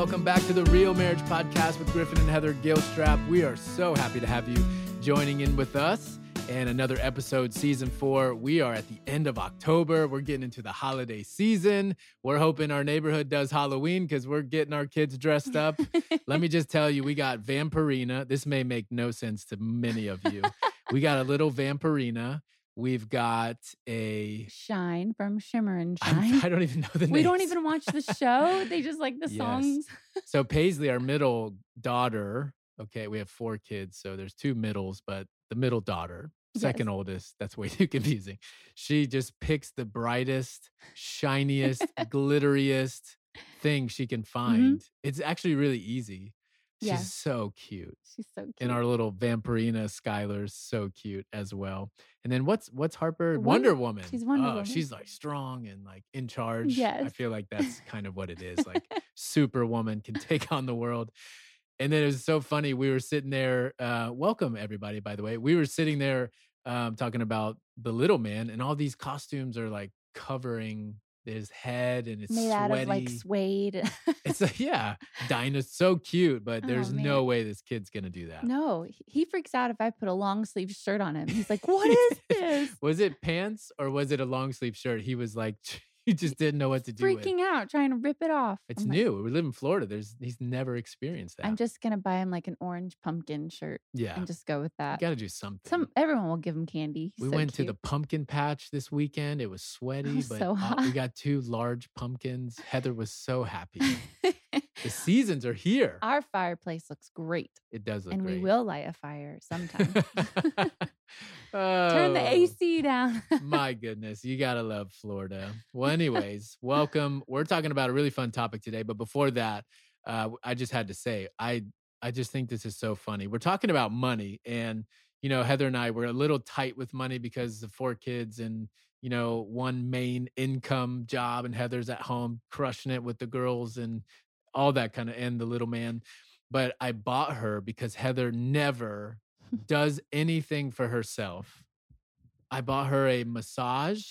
Welcome back to the Real Marriage Podcast with Griffin and Heather Gilstrap. We are so happy to have you joining in with us and another episode, season four. We are at the end of October. We're getting into the holiday season. We're hoping our neighborhood does Halloween because we're getting our kids dressed up. Let me just tell you, we got Vampirina. This may make no sense to many of you. we got a little Vampirina. We've got a Shine from Shimmer and Shine. I don't even know the name. we don't even watch the show. They just like the Yes. songs. so Paisley, our middle daughter, okay, we have four kids, so there's two middles, but the middle daughter, second Yes. oldest, that's way too confusing. She just picks the brightest, shiniest, glitteriest thing she can mm-hmm. find. It's actually really easy. She's so cute. She's so cute. And our little Vampirina Skylar's so cute as well. And then what's what's Harper? Wonder- Wonder Woman. she's Wonder oh, Woman. she's like strong and like in charge. Yes. I feel like that's kind of what it is. Like Superwoman can take on the world. And then it was so funny. We were sitting there. Uh, welcome everybody, by the way. We were sitting there um, talking about the little man, and all these costumes are like covering his head, and it's made sweaty. out of like suede. it's a, yeah, Dinah's so cute, but Oh, there's no way this kid's gonna do that. no, he freaks out if I put a long sleeve shirt on him. He's like, "What is this?" was it pants or was it a long sleeve shirt? He was like, he just didn't know what to do with. Freaking out, trying to rip it off. It's I'm like, new. We live in Florida. There's he's never experienced that. I'm just gonna buy him like an orange pumpkin shirt yeah, and just go with you that. got to do something. Some everyone will give him candy. He's we so went to the pumpkin patch this weekend. It was sweaty, was but so uh, we got two large pumpkins. Heather was so happy. the seasons are here. Our fireplace looks great, it does look and great. we will light a fire sometime. Turn Turn the AC down. My goodness, you gotta love Florida. Well, anyways, welcome. We're talking about a really fun topic today, but before that, uh, I just had to say, I I just think this is so funny. We're talking about money, and you know, Heather and I were a little tight with money because of four kids and you know one main income job, and Heather's at home crushing it with the girls and all that kind of, and the little man. But I bought her because Heather never does anything for herself. I bought her a massage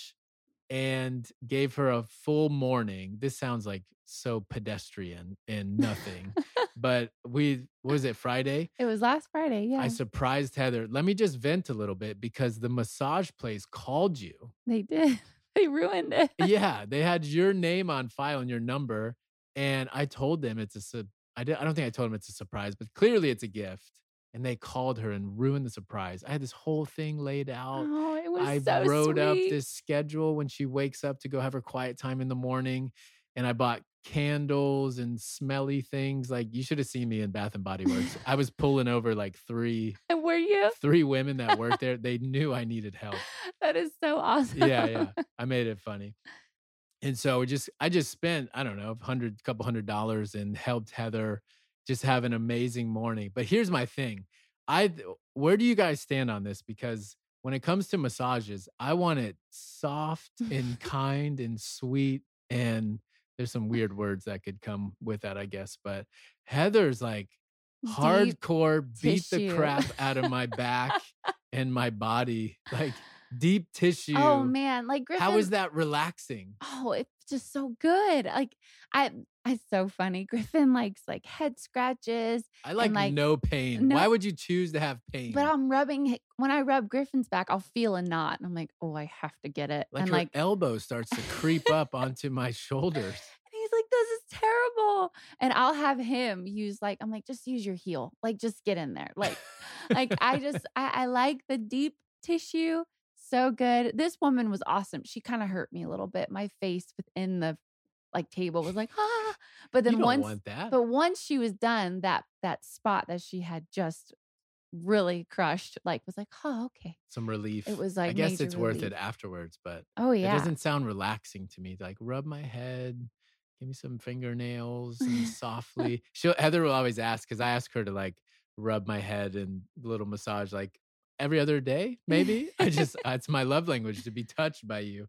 and gave her a full morning. This sounds like so pedestrian and nothing. but we was it Friday? It was last Friday. Yeah, I surprised Heather. Let me just vent a little bit because the massage place called you. they did. They ruined it. yeah, they had your name on file and your number, and I told them it's a. su- I did, I don't think I told them it's a surprise, but clearly it's a gift. And they called her and ruined the surprise. I had this whole thing laid out. Oh, it was I so wrote up this schedule when she wakes up to go have her quiet time in the morning. And I bought candles and smelly things. Like you should have seen me in Bath and Body Works. I was pulling over like three And Were you? three women that worked there. They knew I needed help. That is so awesome. Yeah, yeah. I made it funny. And so we just I just spent, I don't know, a hundred couple hundred dollars and helped Heather just have an amazing morning. But here's my thing. I where do you guys stand on this? Because when it comes to massages, I want it soft and kind and sweet. And there's some weird words that could come with that, I guess. But Heather's like Deep hardcore beat the crap out of my back and my body. Like deep oh, tissue. Oh man, like Griffin. How is that relaxing? Oh, it's just so good. Like I, it's so funny. Griffin likes like head scratches, I like, like, no pain. no- Why would you choose to have pain? but I'm rubbing. When I rub Griffin's back, I'll feel a knot, and I'm like, oh, I have to get it. like and her like, elbow starts to creep up onto my shoulders. And he's like, this is terrible. And I'll have him use like, I'm like, just use your heel. Like, just get in there. Like, like I just, I, I like the deep tissue. So good. This woman was awesome. She kind of hurt me a little bit. My face within the like table was like, ah. But then once, but once she was done, that that spot that she had just really crushed, like was like, oh, okay. Some relief. It was like I guess it's worth it afterwards, but Oh yeah it doesn't sound relaxing to me. Like rub my head, give me some fingernails and softly. She'll Heather will always ask because I ask her to like rub my head and little massage like every other day, maybe. I just uh, it's my love language to be touched by you.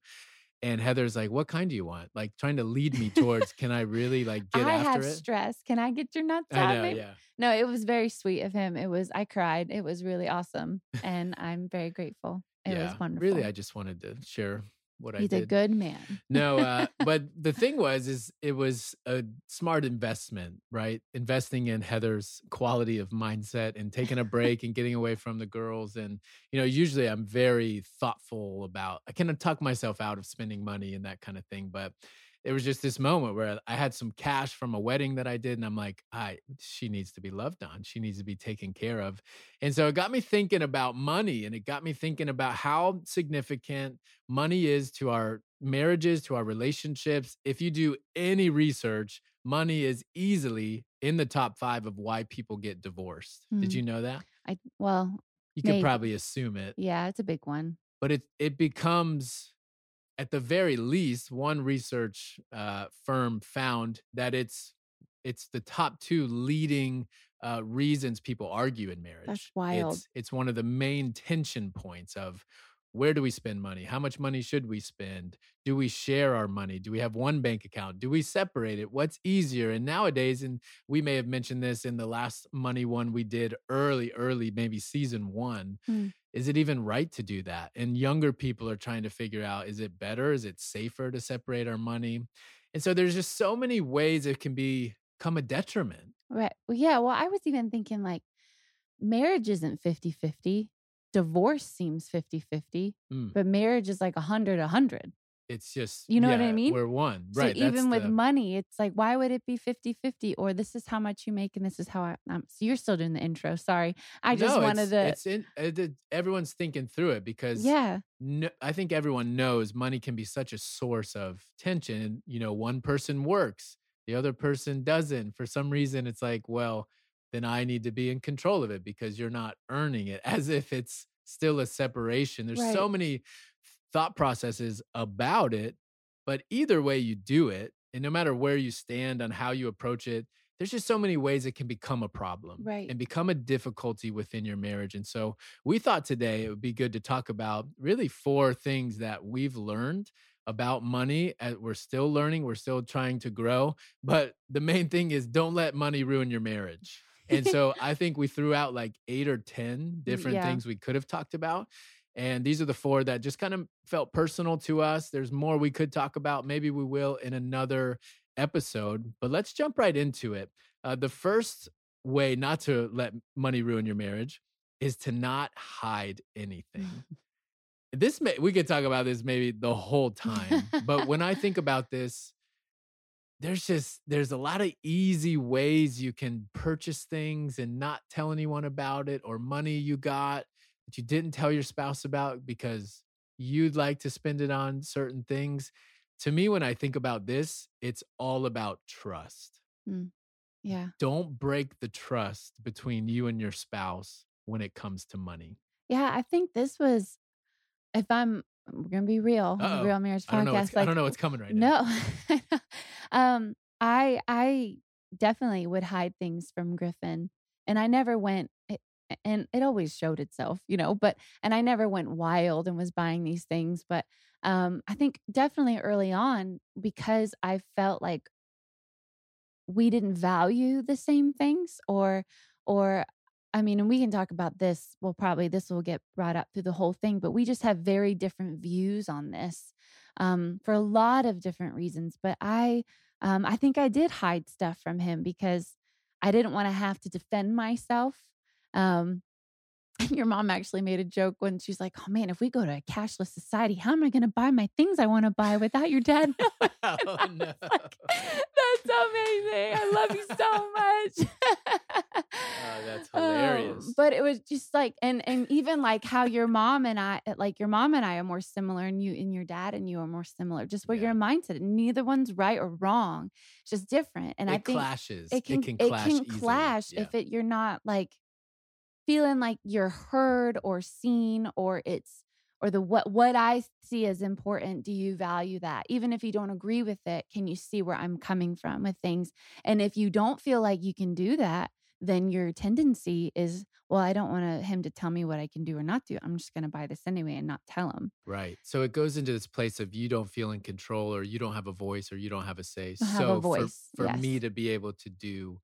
And Heather's like, "What kind do you want?" Like trying to lead me towards, "Can I really like get I after have it?" stress. Can I get your nuts I out? know, maybe? yeah. No, it was very sweet of him. It was I cried. It was really awesome. And I'm very grateful. It yeah. was wonderful. Really, I just wanted to share what I He's a good man. no, uh, but the thing was, is it was a smart investment, right? Investing in Heather's quality of mindset and taking a break and getting away from the girls. And, you know, usually I'm very thoughtful about, I kind of tuck myself out of spending money and that kind of thing. But it was just this moment where I had some cash from a wedding that I did, and I'm like, I she needs to be loved on. She needs to be taken care of. And so it got me thinking about money and it got me thinking about how significant money is to our marriages, to our relationships. If you do any research, money is easily in the top five of why people get divorced. Did Mm. you know that? I well, You could probably assume it yeah, it's a big one. but it it becomes at the very least one research uh, firm found that it's it's the top two leading uh, reasons people argue in marriage. That's wild. it's it's one of the main tension points of where do we spend money? How much money should we spend? Do we share our money? Do we have one bank account? Do we separate it? What's easier? And nowadays and we may have mentioned this in the last money one we did early early maybe season one Hmm. Is it even right to do that? And younger people are trying to figure out is it better? Is it safer to separate our money? And so there's just so many ways it can be, become a detriment. Right. Well, yeah. Well, I was even thinking like marriage isn't 50 50. Divorce seems 50 50, Mm. but marriage is like 100 100. It's just You know what I mean? We're one, So right? that's even with the- money, it's like, why would it be 50 50? Or this is how much you make and this is how I. Um, so you're still doing the intro. Sorry. I just No, wanted to. It's in, it, everyone's thinking through it because yeah. no, I think everyone knows money can be such a source of tension. And, you know, one person works, the other person doesn't. For some reason, it's like, well, then I need to be in control of it because you're not earning it as if it's still a separation. There's so many thought processes about it. But either way you do it, and no matter where you stand on how you approach it, there's just so many ways it can become a problem Right. and become a difficulty within your marriage. And so we thought today it would be good to talk about really four things that we've learned about money. Uh, We're still learning, we're still trying to grow. But the main thing is don't let money ruin your marriage. And so I think we threw out like eight or 10 different yeah. things we could have talked about. And these are the four that just kind of felt personal to us. There's more we could talk about. Maybe we will in another episode, but let's jump right into it. Uh, the first way not to let money ruin your marriage is to not hide anything. this may, we could talk about this maybe the whole time, but when I think about this, there's just there's a lot of easy ways you can purchase things and not tell anyone about it or money you got that you didn't tell your spouse about because you'd like to spend it on certain things. To me, when I think about this, it's all about trust. Yeah. Don't break the trust between you and your spouse when it comes to money. Yeah. I think this was, if I'm, we're going to be real, on the Uh-oh. Real Marriage I don't. Podcast. I like, don't know what's coming right now. No. um, I I definitely would hide things from Griffin. And I never went it, and it always showed itself, you know, but and I never went wild and was buying these things. But um I think definitely early on, because I felt like we didn't value the same things or or I mean, and we can talk about this. Well, probably this will get brought up through the whole thing, but we just have very different views on this um, for a lot of different reasons. But I, um, I think I did hide stuff from him because I didn't want to have to defend myself. Um, your mom actually made a joke when she's like, "Oh man, if we go to a cashless society, how am I going to buy my things I want to buy without your dad?" oh, And I was no. like, That's amazing. I love you so much. Oh, that's Um, hilarious. but it was just like, and and even like how your mom and I, like your mom and I are more similar, and you and your dad and you are more similar. Just where Yeah. your mindset, neither one's right or wrong, it's just different. And it I think clashes. it can it can clash clash, easily. if it you're not like feeling like you're heard or seen or it's or the what what I see as important do you value that? Even if you don't agree with it can you see where I'm coming from with things? And if you don't feel like you can do that then your tendency is well I don't want him to tell me what I can do or not do. I'm just going to buy this anyway and not tell him. Right. So it goes into this place of you don't feel in control or you don't have a voice or you don't have a say. Have so a voice, for, for me to be able to do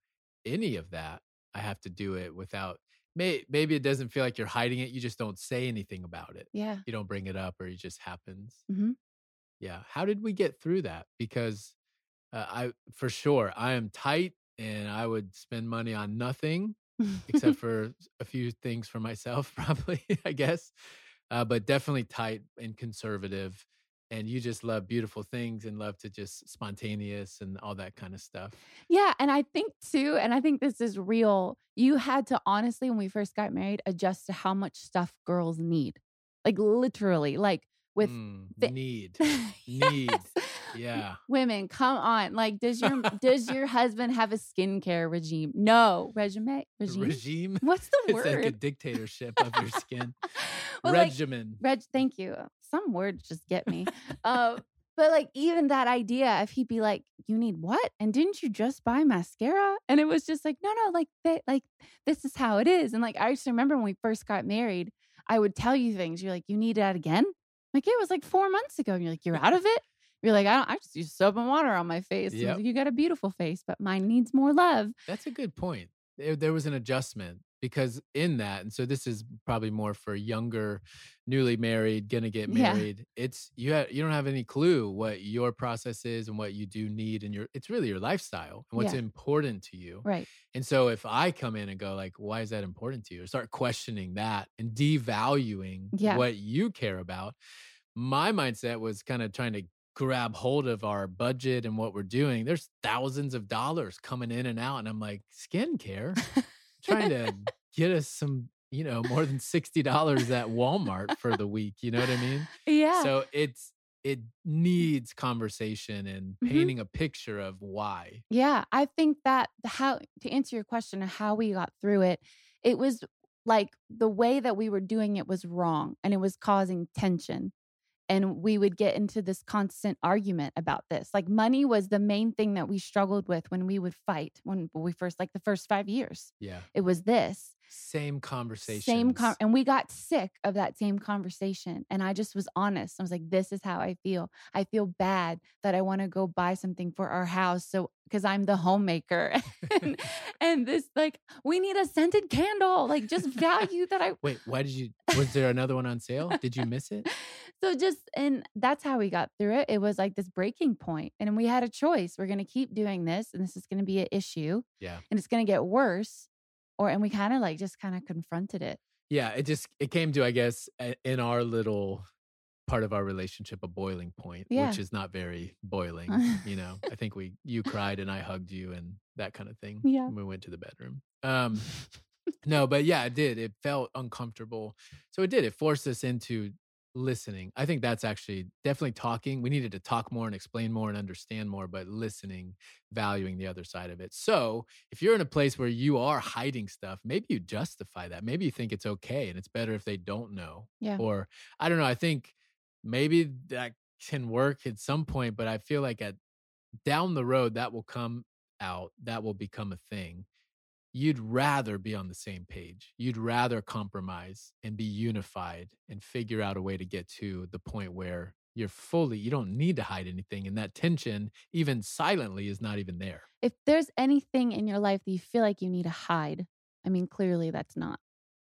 any of that, I have to do it without may, maybe it doesn't feel like you're hiding it. You just don't say anything about it. yeah You don't bring it up or it just happens. hmm Yeah. How did we get through that? Because uh, I, for sure, I am tight and I would spend money on nothing except for a few things for myself, probably, I guess. Uh, but definitely tight and conservative. And you just love beautiful things and love to just spontaneous and all that kind of stuff. Yeah. And I think too, and I think this is real, you had to honestly, when we first got married, adjust to how much stuff girls need. Like literally, like with Mm, the- need, Yes. need. Yeah. Women, come on. Like, does your does your husband have a skincare regime? No. Regime? Regime? Regime. What's the word? It's like a dictatorship of your skin. Well, like, Regimen. Reg, thank you. Some words just get me. uh, but like even that idea, if he'd be like, "You need what?" and didn't you just buy mascara? And it was just like, no, no, like that, like this is how it is. And like I just remember when we first got married, I would tell you things. You're like, "You need that again?" Like it was like four months ago. And you're like, "You're out of it." You're like, I don't. I just use soap and water on my face. And I was Yep. you got a beautiful face, but mine needs more love. That's a good point. There, there was an adjustment because in that, and so this is probably more for younger, newly married, gonna get Yeah. married. It's you. Ha- you don't have any clue what your process is and what you do need, and your. It's really your lifestyle and what's Yeah. important to you. Right. And so if I come in and go like, why is that important to you? Or start questioning that and devaluing Yeah. what you care about. My mindset was kind of trying to grab hold of our budget and what we're doing. There's thousands of dollars coming in and out. And I'm like, skincare, trying to get us some, you know, more than $60 at Walmart for the week. You know what I mean? Yeah. So it's, it needs conversation and Mhm. painting a picture of why. Yeah, I think that how to answer your question of how we got through it, it was like the way that we were doing it was wrong and it was causing tension. And we would get into this constant argument about this. Like money was the main thing that we struggled with when we would fight when we first like the first 5 years. Yeah. It was this. Same conversation. Same con- and we got sick of that same conversation and I just was honest. I was like this is how I feel. I feel bad that I want to go buy something for our house so cuz I'm the homemaker. and, and this like we need a scented candle. Like just value that I Wait, why did you? Was there another one on sale? Did you miss it? so just and that's how we got through it. It was like this breaking point and we had a choice. We're going to keep doing this and this is going to be an issue Yeah. and it's going to get worse or and we kind of like just kind of confronted it. Yeah. It just it came to I guess in our little part of our relationship a boiling point, Yeah. which is not very boiling. you know, I think we you cried and I hugged you and that kind of thing. Yeah. we went to the bedroom. Um, no, but yeah, it did. It felt uncomfortable. So it did. It forced us into listening. I think that's actually definitely talking. We needed to talk more and explain more and understand more, but listening, valuing the other side of it. So if you're in a place where you are hiding stuff, maybe you justify that. Maybe you think it's okay and it's better if they don't know. Yeah. Or I don't know. I think maybe that can work at some point, but I feel like at down the road that will come out, that will become a thing. You'd rather be on the same page. You'd rather compromise and be unified and figure out a way to get to the point where you're fully, you don't need to hide anything. And that tension, even silently, is not even there. if there's anything in your life that you feel like you need to hide, I mean, clearly that's not.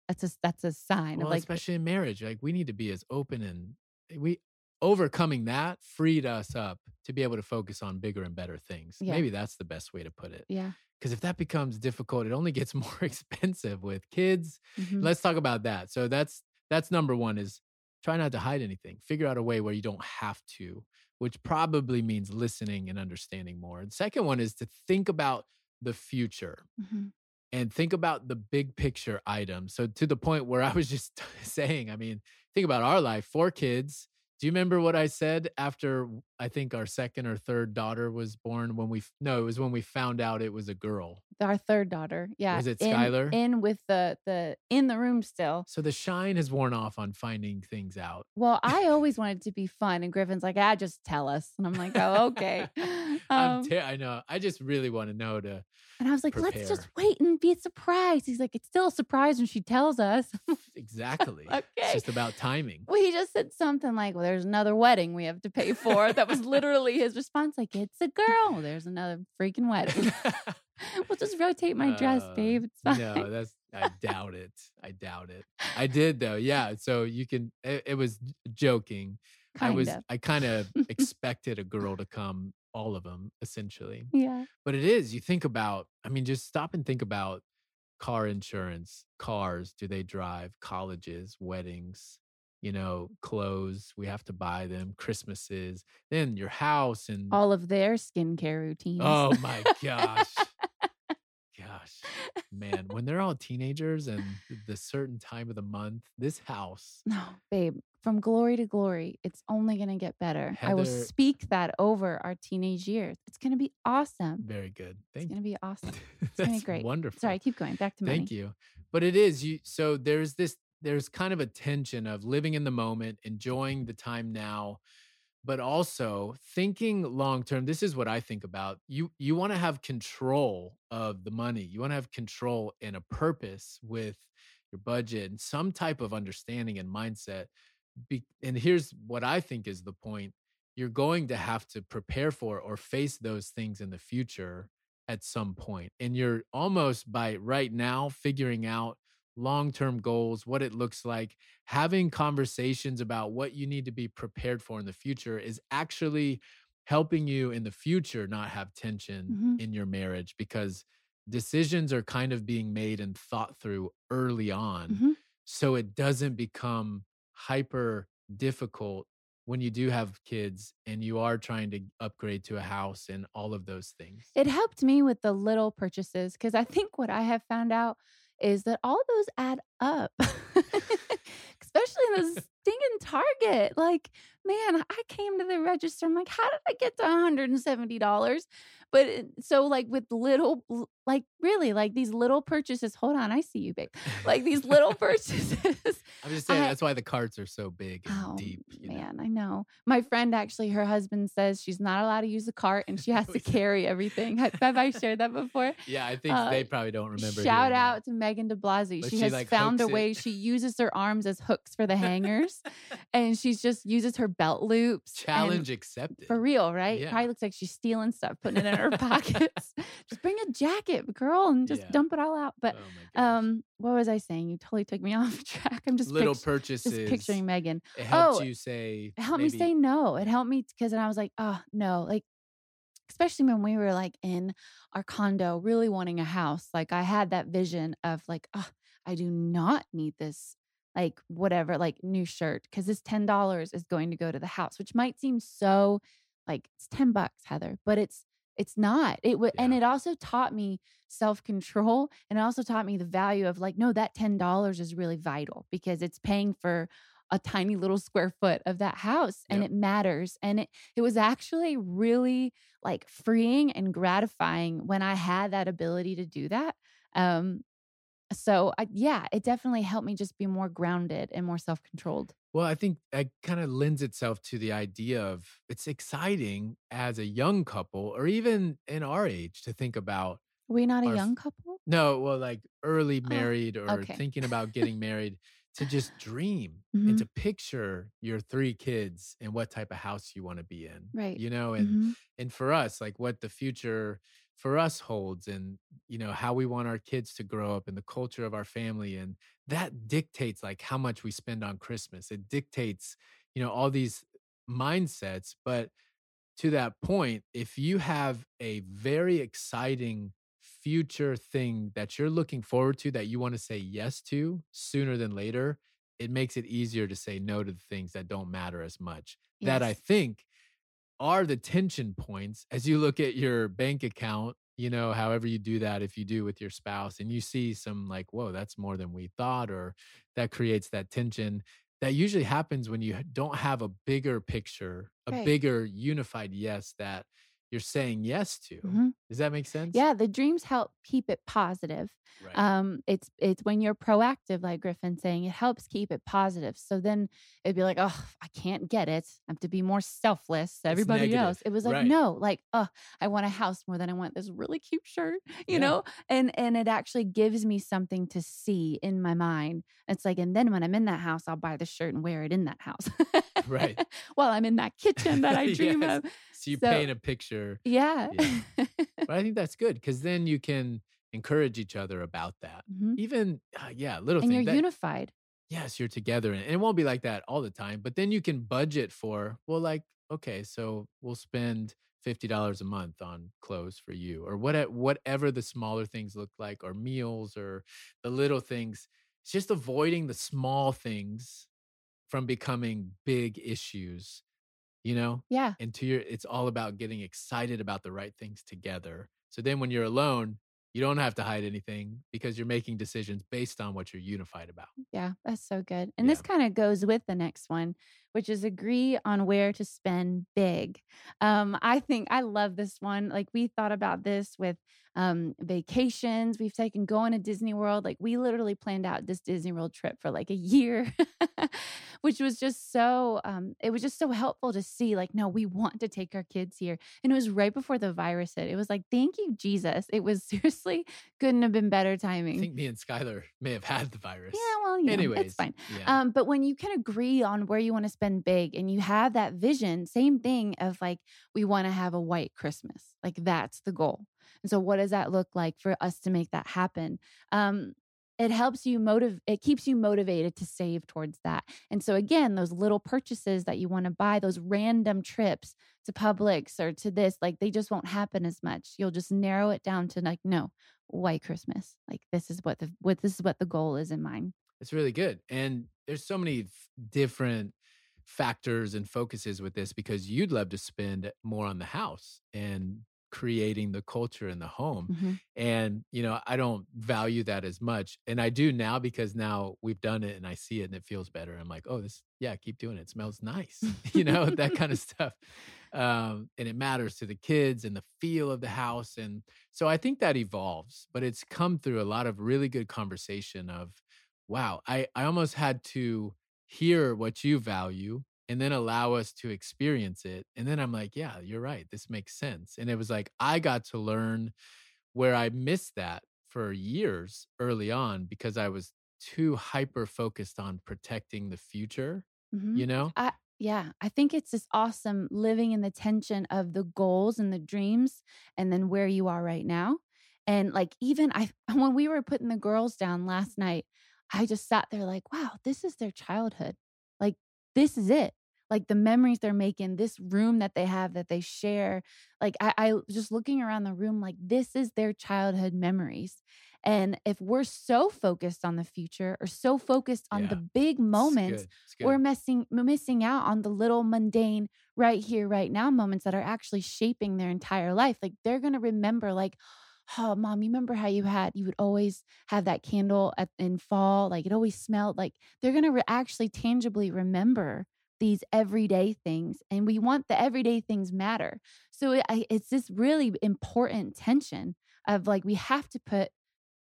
That's a that's a sign Well, of like eh especially in marriage, like we need to be as open and eh, we overcoming that freed us up to be able to focus on bigger and better things. Yeah. Maybe that's the best way to put it. yeah. Because if that becomes difficult, it only gets more expensive with kids. mhm. Let's talk about that. So that's that's number one is try not to hide anything. Figure out a way where you don't have to, which probably means listening and understanding more. And second one is to think about the future Mhm. and think about the big picture items. So to the point where I was just saying, I mean, think about our life, four kids. Do you remember what I said after I think our second or third daughter was born when we no, it was when we found out it was a girl. Our third daughter. Yeah. Is it in, Skylar? In with the the in the room still. So the shine has worn off on finding things out. Well, I always wanted to be fun, and Griffin's like, "Ah, just tell us," and I'm like, "Oh, okay." I'm Um, ter- I know. I just really want to know to and I was like, "Let's just wait and be surprised." He's like, "It's still a surprise when she tells us." exactly. It's Okay. just about timing. Well, he just said something like, "Well, there's another wedding we have to pay for." That was literally his response. Like, "It's a girl. There's another freaking wedding." we'll just rotate my dress, Uh, babe. It's fine. No, that's I doubt it. I doubt it. I did though. Yeah. So you can. It, it was joking, I was of. I kind of expected a girl to come, all of them essentially. Yeah. But it is, you think about, I mean, just stop and think about car insurance, cars, do they drive, colleges, weddings, you know, clothes, we have to buy them, Christmases, then your house and All of their skincare routines. oh my gosh. Gosh, man, when they're all teenagers and the certain time of the month, this house, No, babe, from glory to glory, it's only going to get better. I will speak that over our teenage years. It's going to be awesome. very good. Thank you. it's going to be awesome. That's gonna be great. Wonderful. Sorry, keep going. Back to money. Thank you. But it is you so there's this there's kind of a tension of living in the moment, enjoying the time now, but also thinking long term. This is what I think about. You you want to have control of the money. You want to have control and a purpose with your budget and some type of understanding and mindset. Be, and here's what I think is the point. You're going to have to prepare for or face those things in the future at some point. And you're almost by right now figuring out long term goals, what it looks like, having conversations about what you need to be prepared for in the future is actually helping you in the future not have tension Mhm. in your marriage because decisions are kind of being made and thought through early on. Mhm. So it doesn't become hyper difficult when you do have kids and you are trying to upgrade to a house and all of those things. It helped me with the little purchases because I think what I have found out is that all those add up, especially in the stinging Target. Like, man, I came to the register. I'm like, how did I get to $170? But so, like, with little, like, really, like these little purchases. Hold on, I see you, babe. Like these little purchases. I'm just saying I- that's why the carts are so big and Oh, deep. You know? man, I know. My friend actually, her husband says she's not allowed to use a cart and she has to carry everything. Have I shared that before? Yeah, I think Uh, they probably don't remember. Shout out that. to Megan de Blasi. She, she, has like, found a hooks it. way. She uses her arms as hooks for the hangers, and she's just uses her belt loops. Challenge accepted. for real, right? Yeah. Probably looks like she's stealing stuff, putting it in her pockets. just bring a jacket, girl, and just Yeah. dump it all out. But oh um, what was I saying? You totally took me off track. I'm just little pict- purchases. just picturing Megan. It helps Oh, you say. It helped me say no. It helped me because I was like, oh no, like especially when we were like in our condo, really wanting a house. Like I had that vision of like, oh, I do not need this, like whatever, like new shirt because this ten dollars is going to go to the house, which might seem so like it's ten bucks, Heather, but it's it's not. It would, and it also taught me self control, and it also taught me the value of like, no, that ten dollars is really vital because it's paying for a tiny little square foot of that house and Yep. it matters and it it was actually really like freeing and gratifying when i had that ability to do that um so I, yeah it definitely helped me just be more grounded and more self-controlled Well, I think that kind of lends itself to the idea of it's exciting as a young couple or even in our age to think about Are we not a Our f- young couple no, well, like early Oh, married or okay. thinking about getting married to just dream and Mhm. to picture your three kids and what type of house you want to be in. Right. You know, and Mhm. and for us like what the future for us holds and you know how we want our kids to grow up and the culture of our family and that dictates like how much we spend on christmas. It dictates you know all these mindsets but to that point if you have a very exciting future thing that you're looking forward to that you want to say yes to sooner than later it makes it easier to say no to the things that don't matter as much. That I think are the tension points as you look at your bank account, you know, however you do that, if you do with your spouse, and you see some like, whoa, that's more than we thought, or that creates that tension. That usually happens when you don't have a bigger picture, a Right. bigger unified yes that you're saying yes to. Mhm. Does that make sense? yeah the dreams help keep it positive Right. um it's it's when you're proactive like Griffin saying it helps keep it positive so then it'd be like oh i can't get it i have to be more selfless everybody else it was like right. no like oh i want a house more than i want this really cute shirt you Yeah. know and and it actually gives me something to see in my mind it's like and then when i'm in that house i'll buy the shirt and wear it in that house Right. while i'm in that kitchen that i dream Yes. of you so- paint a picture. yeah, But I think that's good because then you can encourage each other about that. Mhm. Even, uh, yeah, little and things. you're that- unified yes, you're together. And it won't be like that all the time, but then you can budget for, well, like, okay, so we'll spend $50 a month on clothes for you or what, whatever the smaller things look like, or meals or the little things. It's just avoiding the small things from becoming big issues, you know? Yeah. And to your, it's all about getting excited about the right things together. So then when you're alone, you don't have to hide anything because you're making decisions based on what you're unified about. Yeah, that's so good. And Yeah. this kind of goes with the next one, which is agree on where to spend big. Um, I think I love this one. Like we thought about this with um, vacations. We've taken going to Disney World. Like we literally planned out this Disney World trip for like a year, which was just so. Um, it was just so helpful to see. Like, no, we want to take our kids here, and it was right before the virus hit. It was like, thank you, Jesus. It was seriously couldn't have been better timing. I think me and Skylar may have had the virus. Yeah, well, you know, Anyways, it's fine. Yeah. Um, but when you can agree on where you want to spend big and you have that vision, same thing of like, we want to have a white Christmas. Like that's the goal. And so what does that look like for us to make that happen? Um, it helps you motive it keeps you motivated to save towards that. And so again, those little purchases that you want to buy, those random trips to Publix or to this, like they just won't happen as much. You'll just narrow it down to like, no, white Christmas. Like this is what the what this is what the goal is in mind. It's really good. And there's so many different factors and focuses with this because you'd love to spend more on the house and creating the culture in the home. Mhm. And, you know, I don't value that as much. And I do now because now we've done it and I see it and it feels better. I'm like, oh, this, yeah, keep doing it. It smells nice, you know, that kind of stuff. Um, and it matters to the kids and the feel of the house. And so I think that evolves, but it's come through a lot of really good conversation of, wow, I, I almost had to hear what you value and then allow us to experience it. And then I'm like, yeah, you're right. This makes sense. And it was like, I got to learn where I missed that for years early on because I was too hyper focused on protecting the future, Mhm. you know? I yeah, I think it's just awesome living in the tension of the goals and the dreams and then where you are right now. And like even I when we were putting the girls down last night, I just sat there like, wow, this is their childhood. Like this is it. Like the memories they're making, this room that they have that they share. Like I, I just looking around the room, like this is their childhood memories. And if we're so focused on the future or so focused on Yeah. the big It's moments, good. It's good. we're missing missing out on the little mundane right here right now moments that are actually shaping their entire life like they're going to remember like oh mom you remember how you had you would always have that candle at, in fall? Like it always smelled like they're going to re- actually tangibly remember these everyday things and we want the everyday things matter. So it, I, it's this really important tension of like we have to put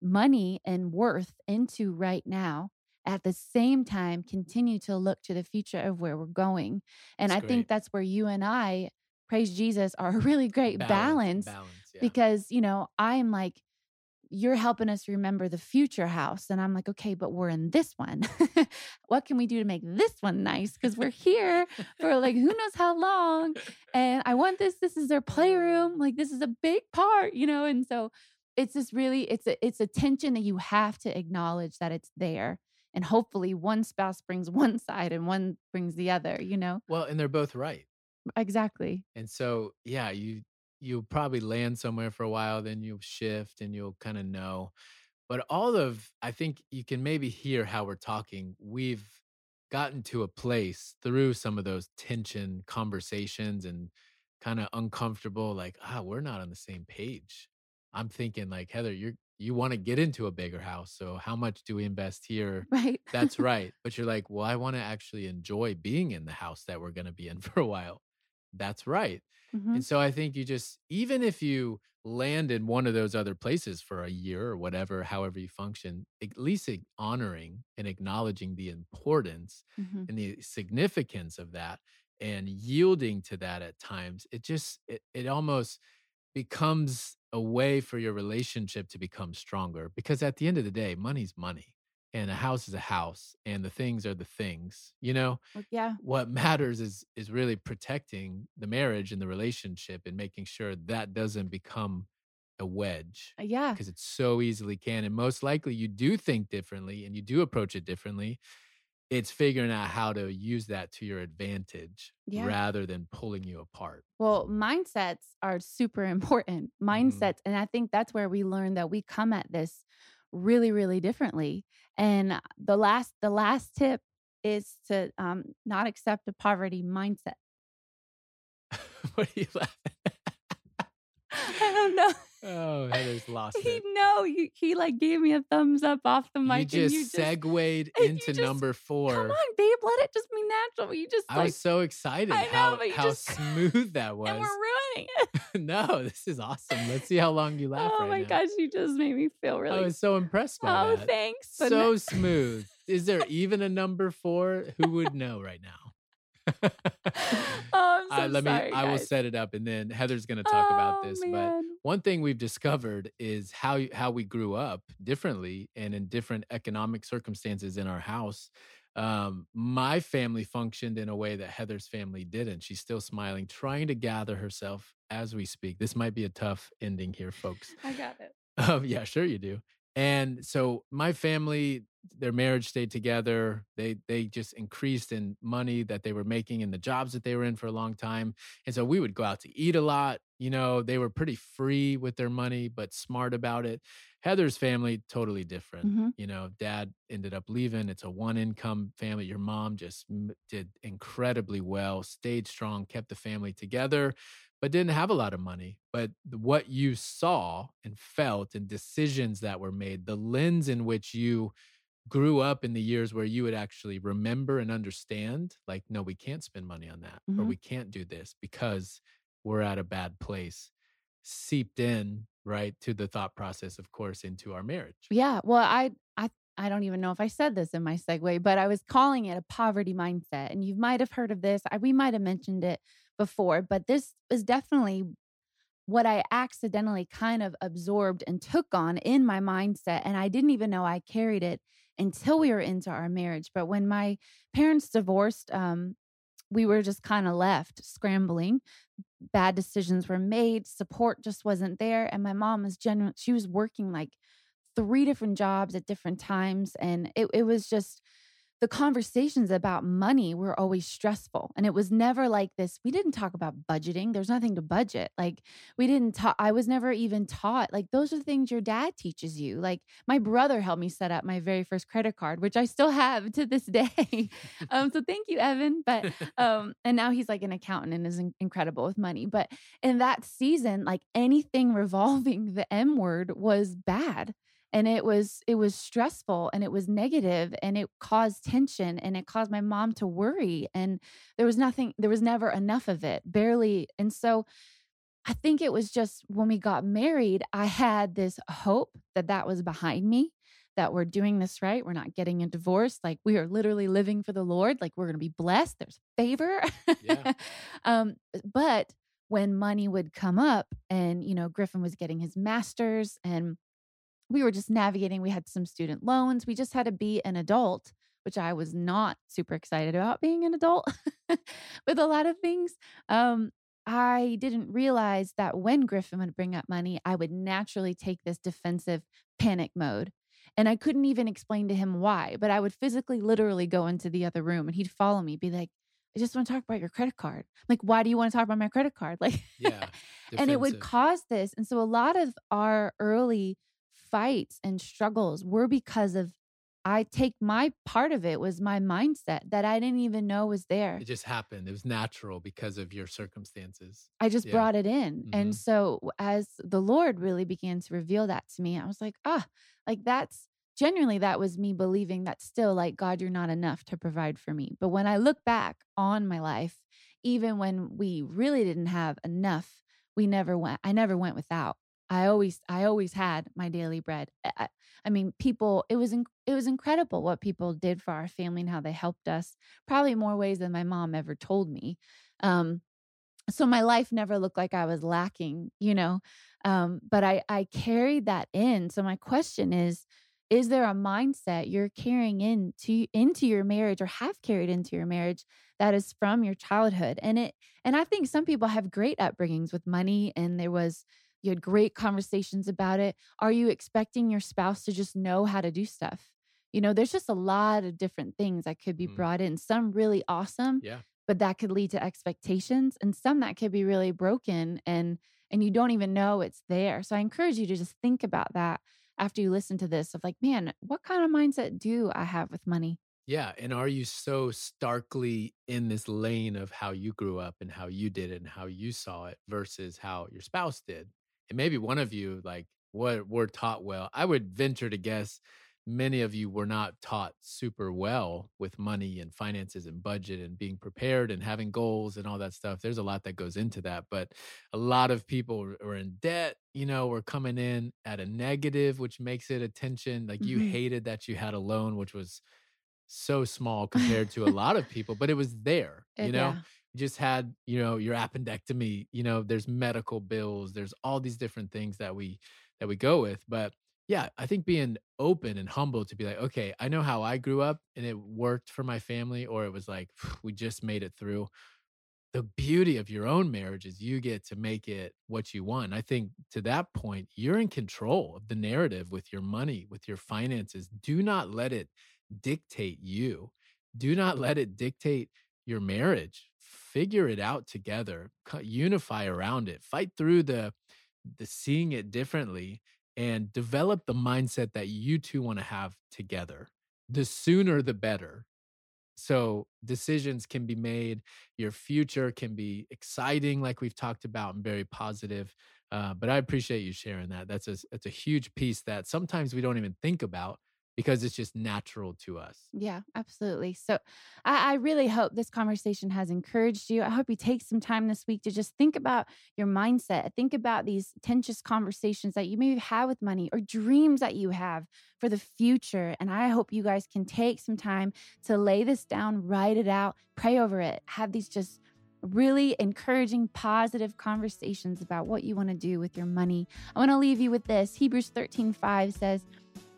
money and worth into right now at the same time continue to look to the future of where we're going and It's i think that's where you and i praise jesus are a really great balance, Balance. yeah. because you know i'm like you're helping us remember the future house and i'm like okay but we're in this one what can we do to make this one nice because we're here for like who knows how long and i want this this is their playroom like this is a big part you know and so it's just really it's a it's a tension that you have to acknowledge that it's there and hopefully one spouse brings one side and one brings the other you know well, and they're both right. Exactly And so, yeah, you you'll probably land somewhere for a while, then you'll shift and you'll kind of know. But all of I think you can maybe hear how we're talking. We've gotten to a place through some of those tension conversations and kind of uncomfortable, like, ah, we're not on the same page. I'm thinking like, Heather, you're you want to get into a bigger house. So how much do we invest here? right That's right. But you're like, well, I want to actually enjoy being in the house that we're going to be in for a while. That's right. Mhm. And so I think you just, even if you land in one of those other places for a year or whatever, however you function, at least honoring and acknowledging the importance Mhm. and the significance of that and yielding to that at times, it just, it, it almost becomes a way for your relationship to become stronger. Because at the end of the day, money's money and a house is a house and the things are the things, you know? Yeah what matters is is really protecting the marriage and the relationship and making sure that doesn't become a wedge Uh, yeah because it so easily can and most likely you do think differently and you do approach it differently it's figuring out how to use that to your advantage Yeah. rather than pulling you apart. Well, mindsets are super important. Mhm. Mindsets. And I think that's where we learn that we come at this really, really differently. And the last the last tip is to um, not accept a poverty mindset. what are you laughing I don't know. Oh, Heather's lost he it. no, you, he like gave me a thumbs up off the You mic. just, and you just segued you into just- number four. come on, babe, let it just be natural. You just I like was so excited I know, how, but you how just- smooth that was. and we're ruining it. no, this is awesome. Let's see how long you laugh oh right my now. gosh, you just made me feel really. I was so impressed by oh, that. Oh, thanks. So smooth. Is there even a number four? Who would know right now? oh, I'm so I, let sorry, me. I will set it up, and then Heather's going to talk about Oh, this. But one thing we've discovered is how how we grew up differently and in different economic circumstances in our house. Um, my family functioned in a way that Heather's family didn't. She's still smiling, trying to gather herself as we speak. This might be a tough ending here, folks. I got it. Um, yeah, sure you do. And so my family, their marriage stayed together. They they just increased in money that they were making and the jobs that they were in for a long time. And so we would go out to eat a lot. You know, they were pretty free with their money, but smart about it. Heather's family, totally different. Mhm. You know, dad ended up leaving. It's a one income family. Your mom just m- did incredibly well, stayed strong, kept the family together but didn't have a lot of money. But what you saw and felt and decisions that were made, the lens in which you grew up in the years where you would actually remember and understand, like, no, we can't spend money on that, or Mhm. we can't do this because we're at a bad place, seeped in, right, to the thought process, of course, into our marriage. Yeah. Well, I I I don't even know if I said this in my segue, but I was calling it a poverty mindset, and you might have heard of this. I, we might have mentioned it before, but this is definitely what I accidentally kind of absorbed and took on in my mindset, and I didn't even know I carried it until we were into our marriage. But when my parents divorced, um, we were just kind of left scrambling. Bad decisions were made. Support just wasn't there, and my mom was genuine. She was working like three different jobs at different times and it, it was just the conversations about money were always stressful and it was never like this we didn't talk about budgeting there's nothing to budget like we didn't talk i was never even taught like those are things your dad teaches you like my brother helped me set up my very first credit card which i still have to this day um so thank you evan but um and now he's like an accountant and is in- incredible with money but in that season like anything revolving the m word was bad and it was it was stressful and it was negative and it caused tension and it caused my mom to worry and there was nothing there was never enough of it barely and so i think it was just when we got married i had this hope that that was behind me that we're doing this right we're not getting a divorce like we are literally living for the lord like we're going to be blessed there's favor Yeah. um but when money would come up and you know griffin was getting his masters and we were just navigating we had some student loans we just had to be an adult which i was not super excited about being an adult with a lot of things um i didn't realize that when griffin would bring up money i would naturally take this defensive panic mode and i couldn't even explain to him why but i would physically literally go into the other room and he'd follow me be like i just want to talk about your credit card like why do you want to talk about my credit card like Yeah. and it would cause this and so a lot of our early fights and struggles were because of i take my part of it was my mindset that i didn't even know was there It just happened. It was natural because of your circumstances. i just yeah. brought it in and Mhm. so as the lord really began to reveal that to me i was like ah like that's genuinely that was me believing that still like god you're not enough to provide for me but when i look back on my life even when we really didn't have enough we never went i never went without i always i always had my daily bread i, I- I mean people it was in, it was incredible what people did for our family and how they helped us probably more ways than my mom ever told me um so my life never looked like i was lacking you know um but i i carried that in so my question is is there a mindset you're carrying into into your marriage or have carried into your marriage that is from your childhood? And it and i think some people have great upbringings with money and there was you had great conversations about it are you expecting your spouse to just know how to do stuff you know, there's just a lot of different things that could be Mhm. brought in. Some really awesome, Yeah. but that could lead to expectations and some that could be really broken and and you don't even know it's there. So I encourage you to just think about that after you listen to this of like, man, what kind of mindset do I have with money? Yeah. And are you so starkly in this lane of how you grew up and how you did it and how you saw it versus how your spouse did? And maybe one of you, like, what were taught well. I would venture to guess many of you were not taught super well with money and finances and budget and being prepared and having goals and all that stuff. There's a lot that goes into that. But a lot of people are in debt, you know, we're coming in at a negative, which makes it a tension. Like you Mhm. hated that you had a loan, which was so small compared to a lot of people, but it was there, you know? yeah. Just had, you know, your appendectomy, you know, there's medical bills, there's all these different things that we that we go with. But yeah, I think being open and humble to be like, okay, I know how I grew up and it worked for my family, or it was like, we just made it through. The beauty of your own marriage is you get to make it what you want. I think to that point, you're in control of the narrative with your money, with your finances. Do not let it dictate you. Do not let it dictate your marriage. Figure it out together. Unify around it. Fight through the the seeing it differently and develop the mindset that you two want to have together. The sooner the better. So decisions can be made. Your future can be exciting, like we've talked about, and very positive. Uh, but I appreciate you sharing that. That's a that's a huge piece that sometimes we don't even think about because it's just natural to us. Yeah, absolutely. So I, I really hope this conversation has encouraged you. I hope you take some time this week to just think about your mindset, think about these tenuous conversations that you maybe have with money or dreams that you have for the future. And I hope you guys can take some time to lay this down, write it out, pray over it, have these just really encouraging, positive conversations about what you want to do with your money. I want to leave you with this. Hebrews 13 5 says,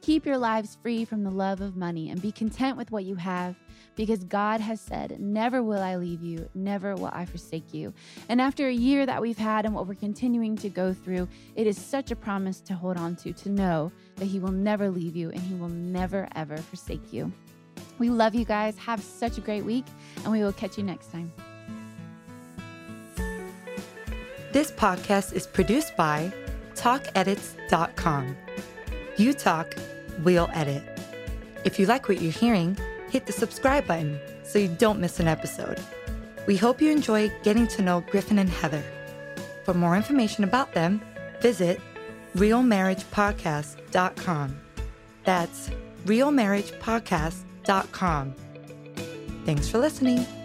Keep your lives free from the love of money and be content with what you have because God has said, Never will I leave you, never will I forsake you. And after a year that we've had and what we're continuing to go through, it is such a promise to hold on to, to know that He will never leave you and He will never, ever forsake you. We love you guys. Have such a great week, and we will catch you next time. This podcast is produced by TalkEdits.com. You talk, we'll edit. If you like what you're hearing, hit the subscribe button so you don't miss an episode. We hope you enjoy getting to know Griffin and Heather. For more information about them, visit realmarriagepodcast.com. That's realmarriagepodcast.com. Thanks for listening.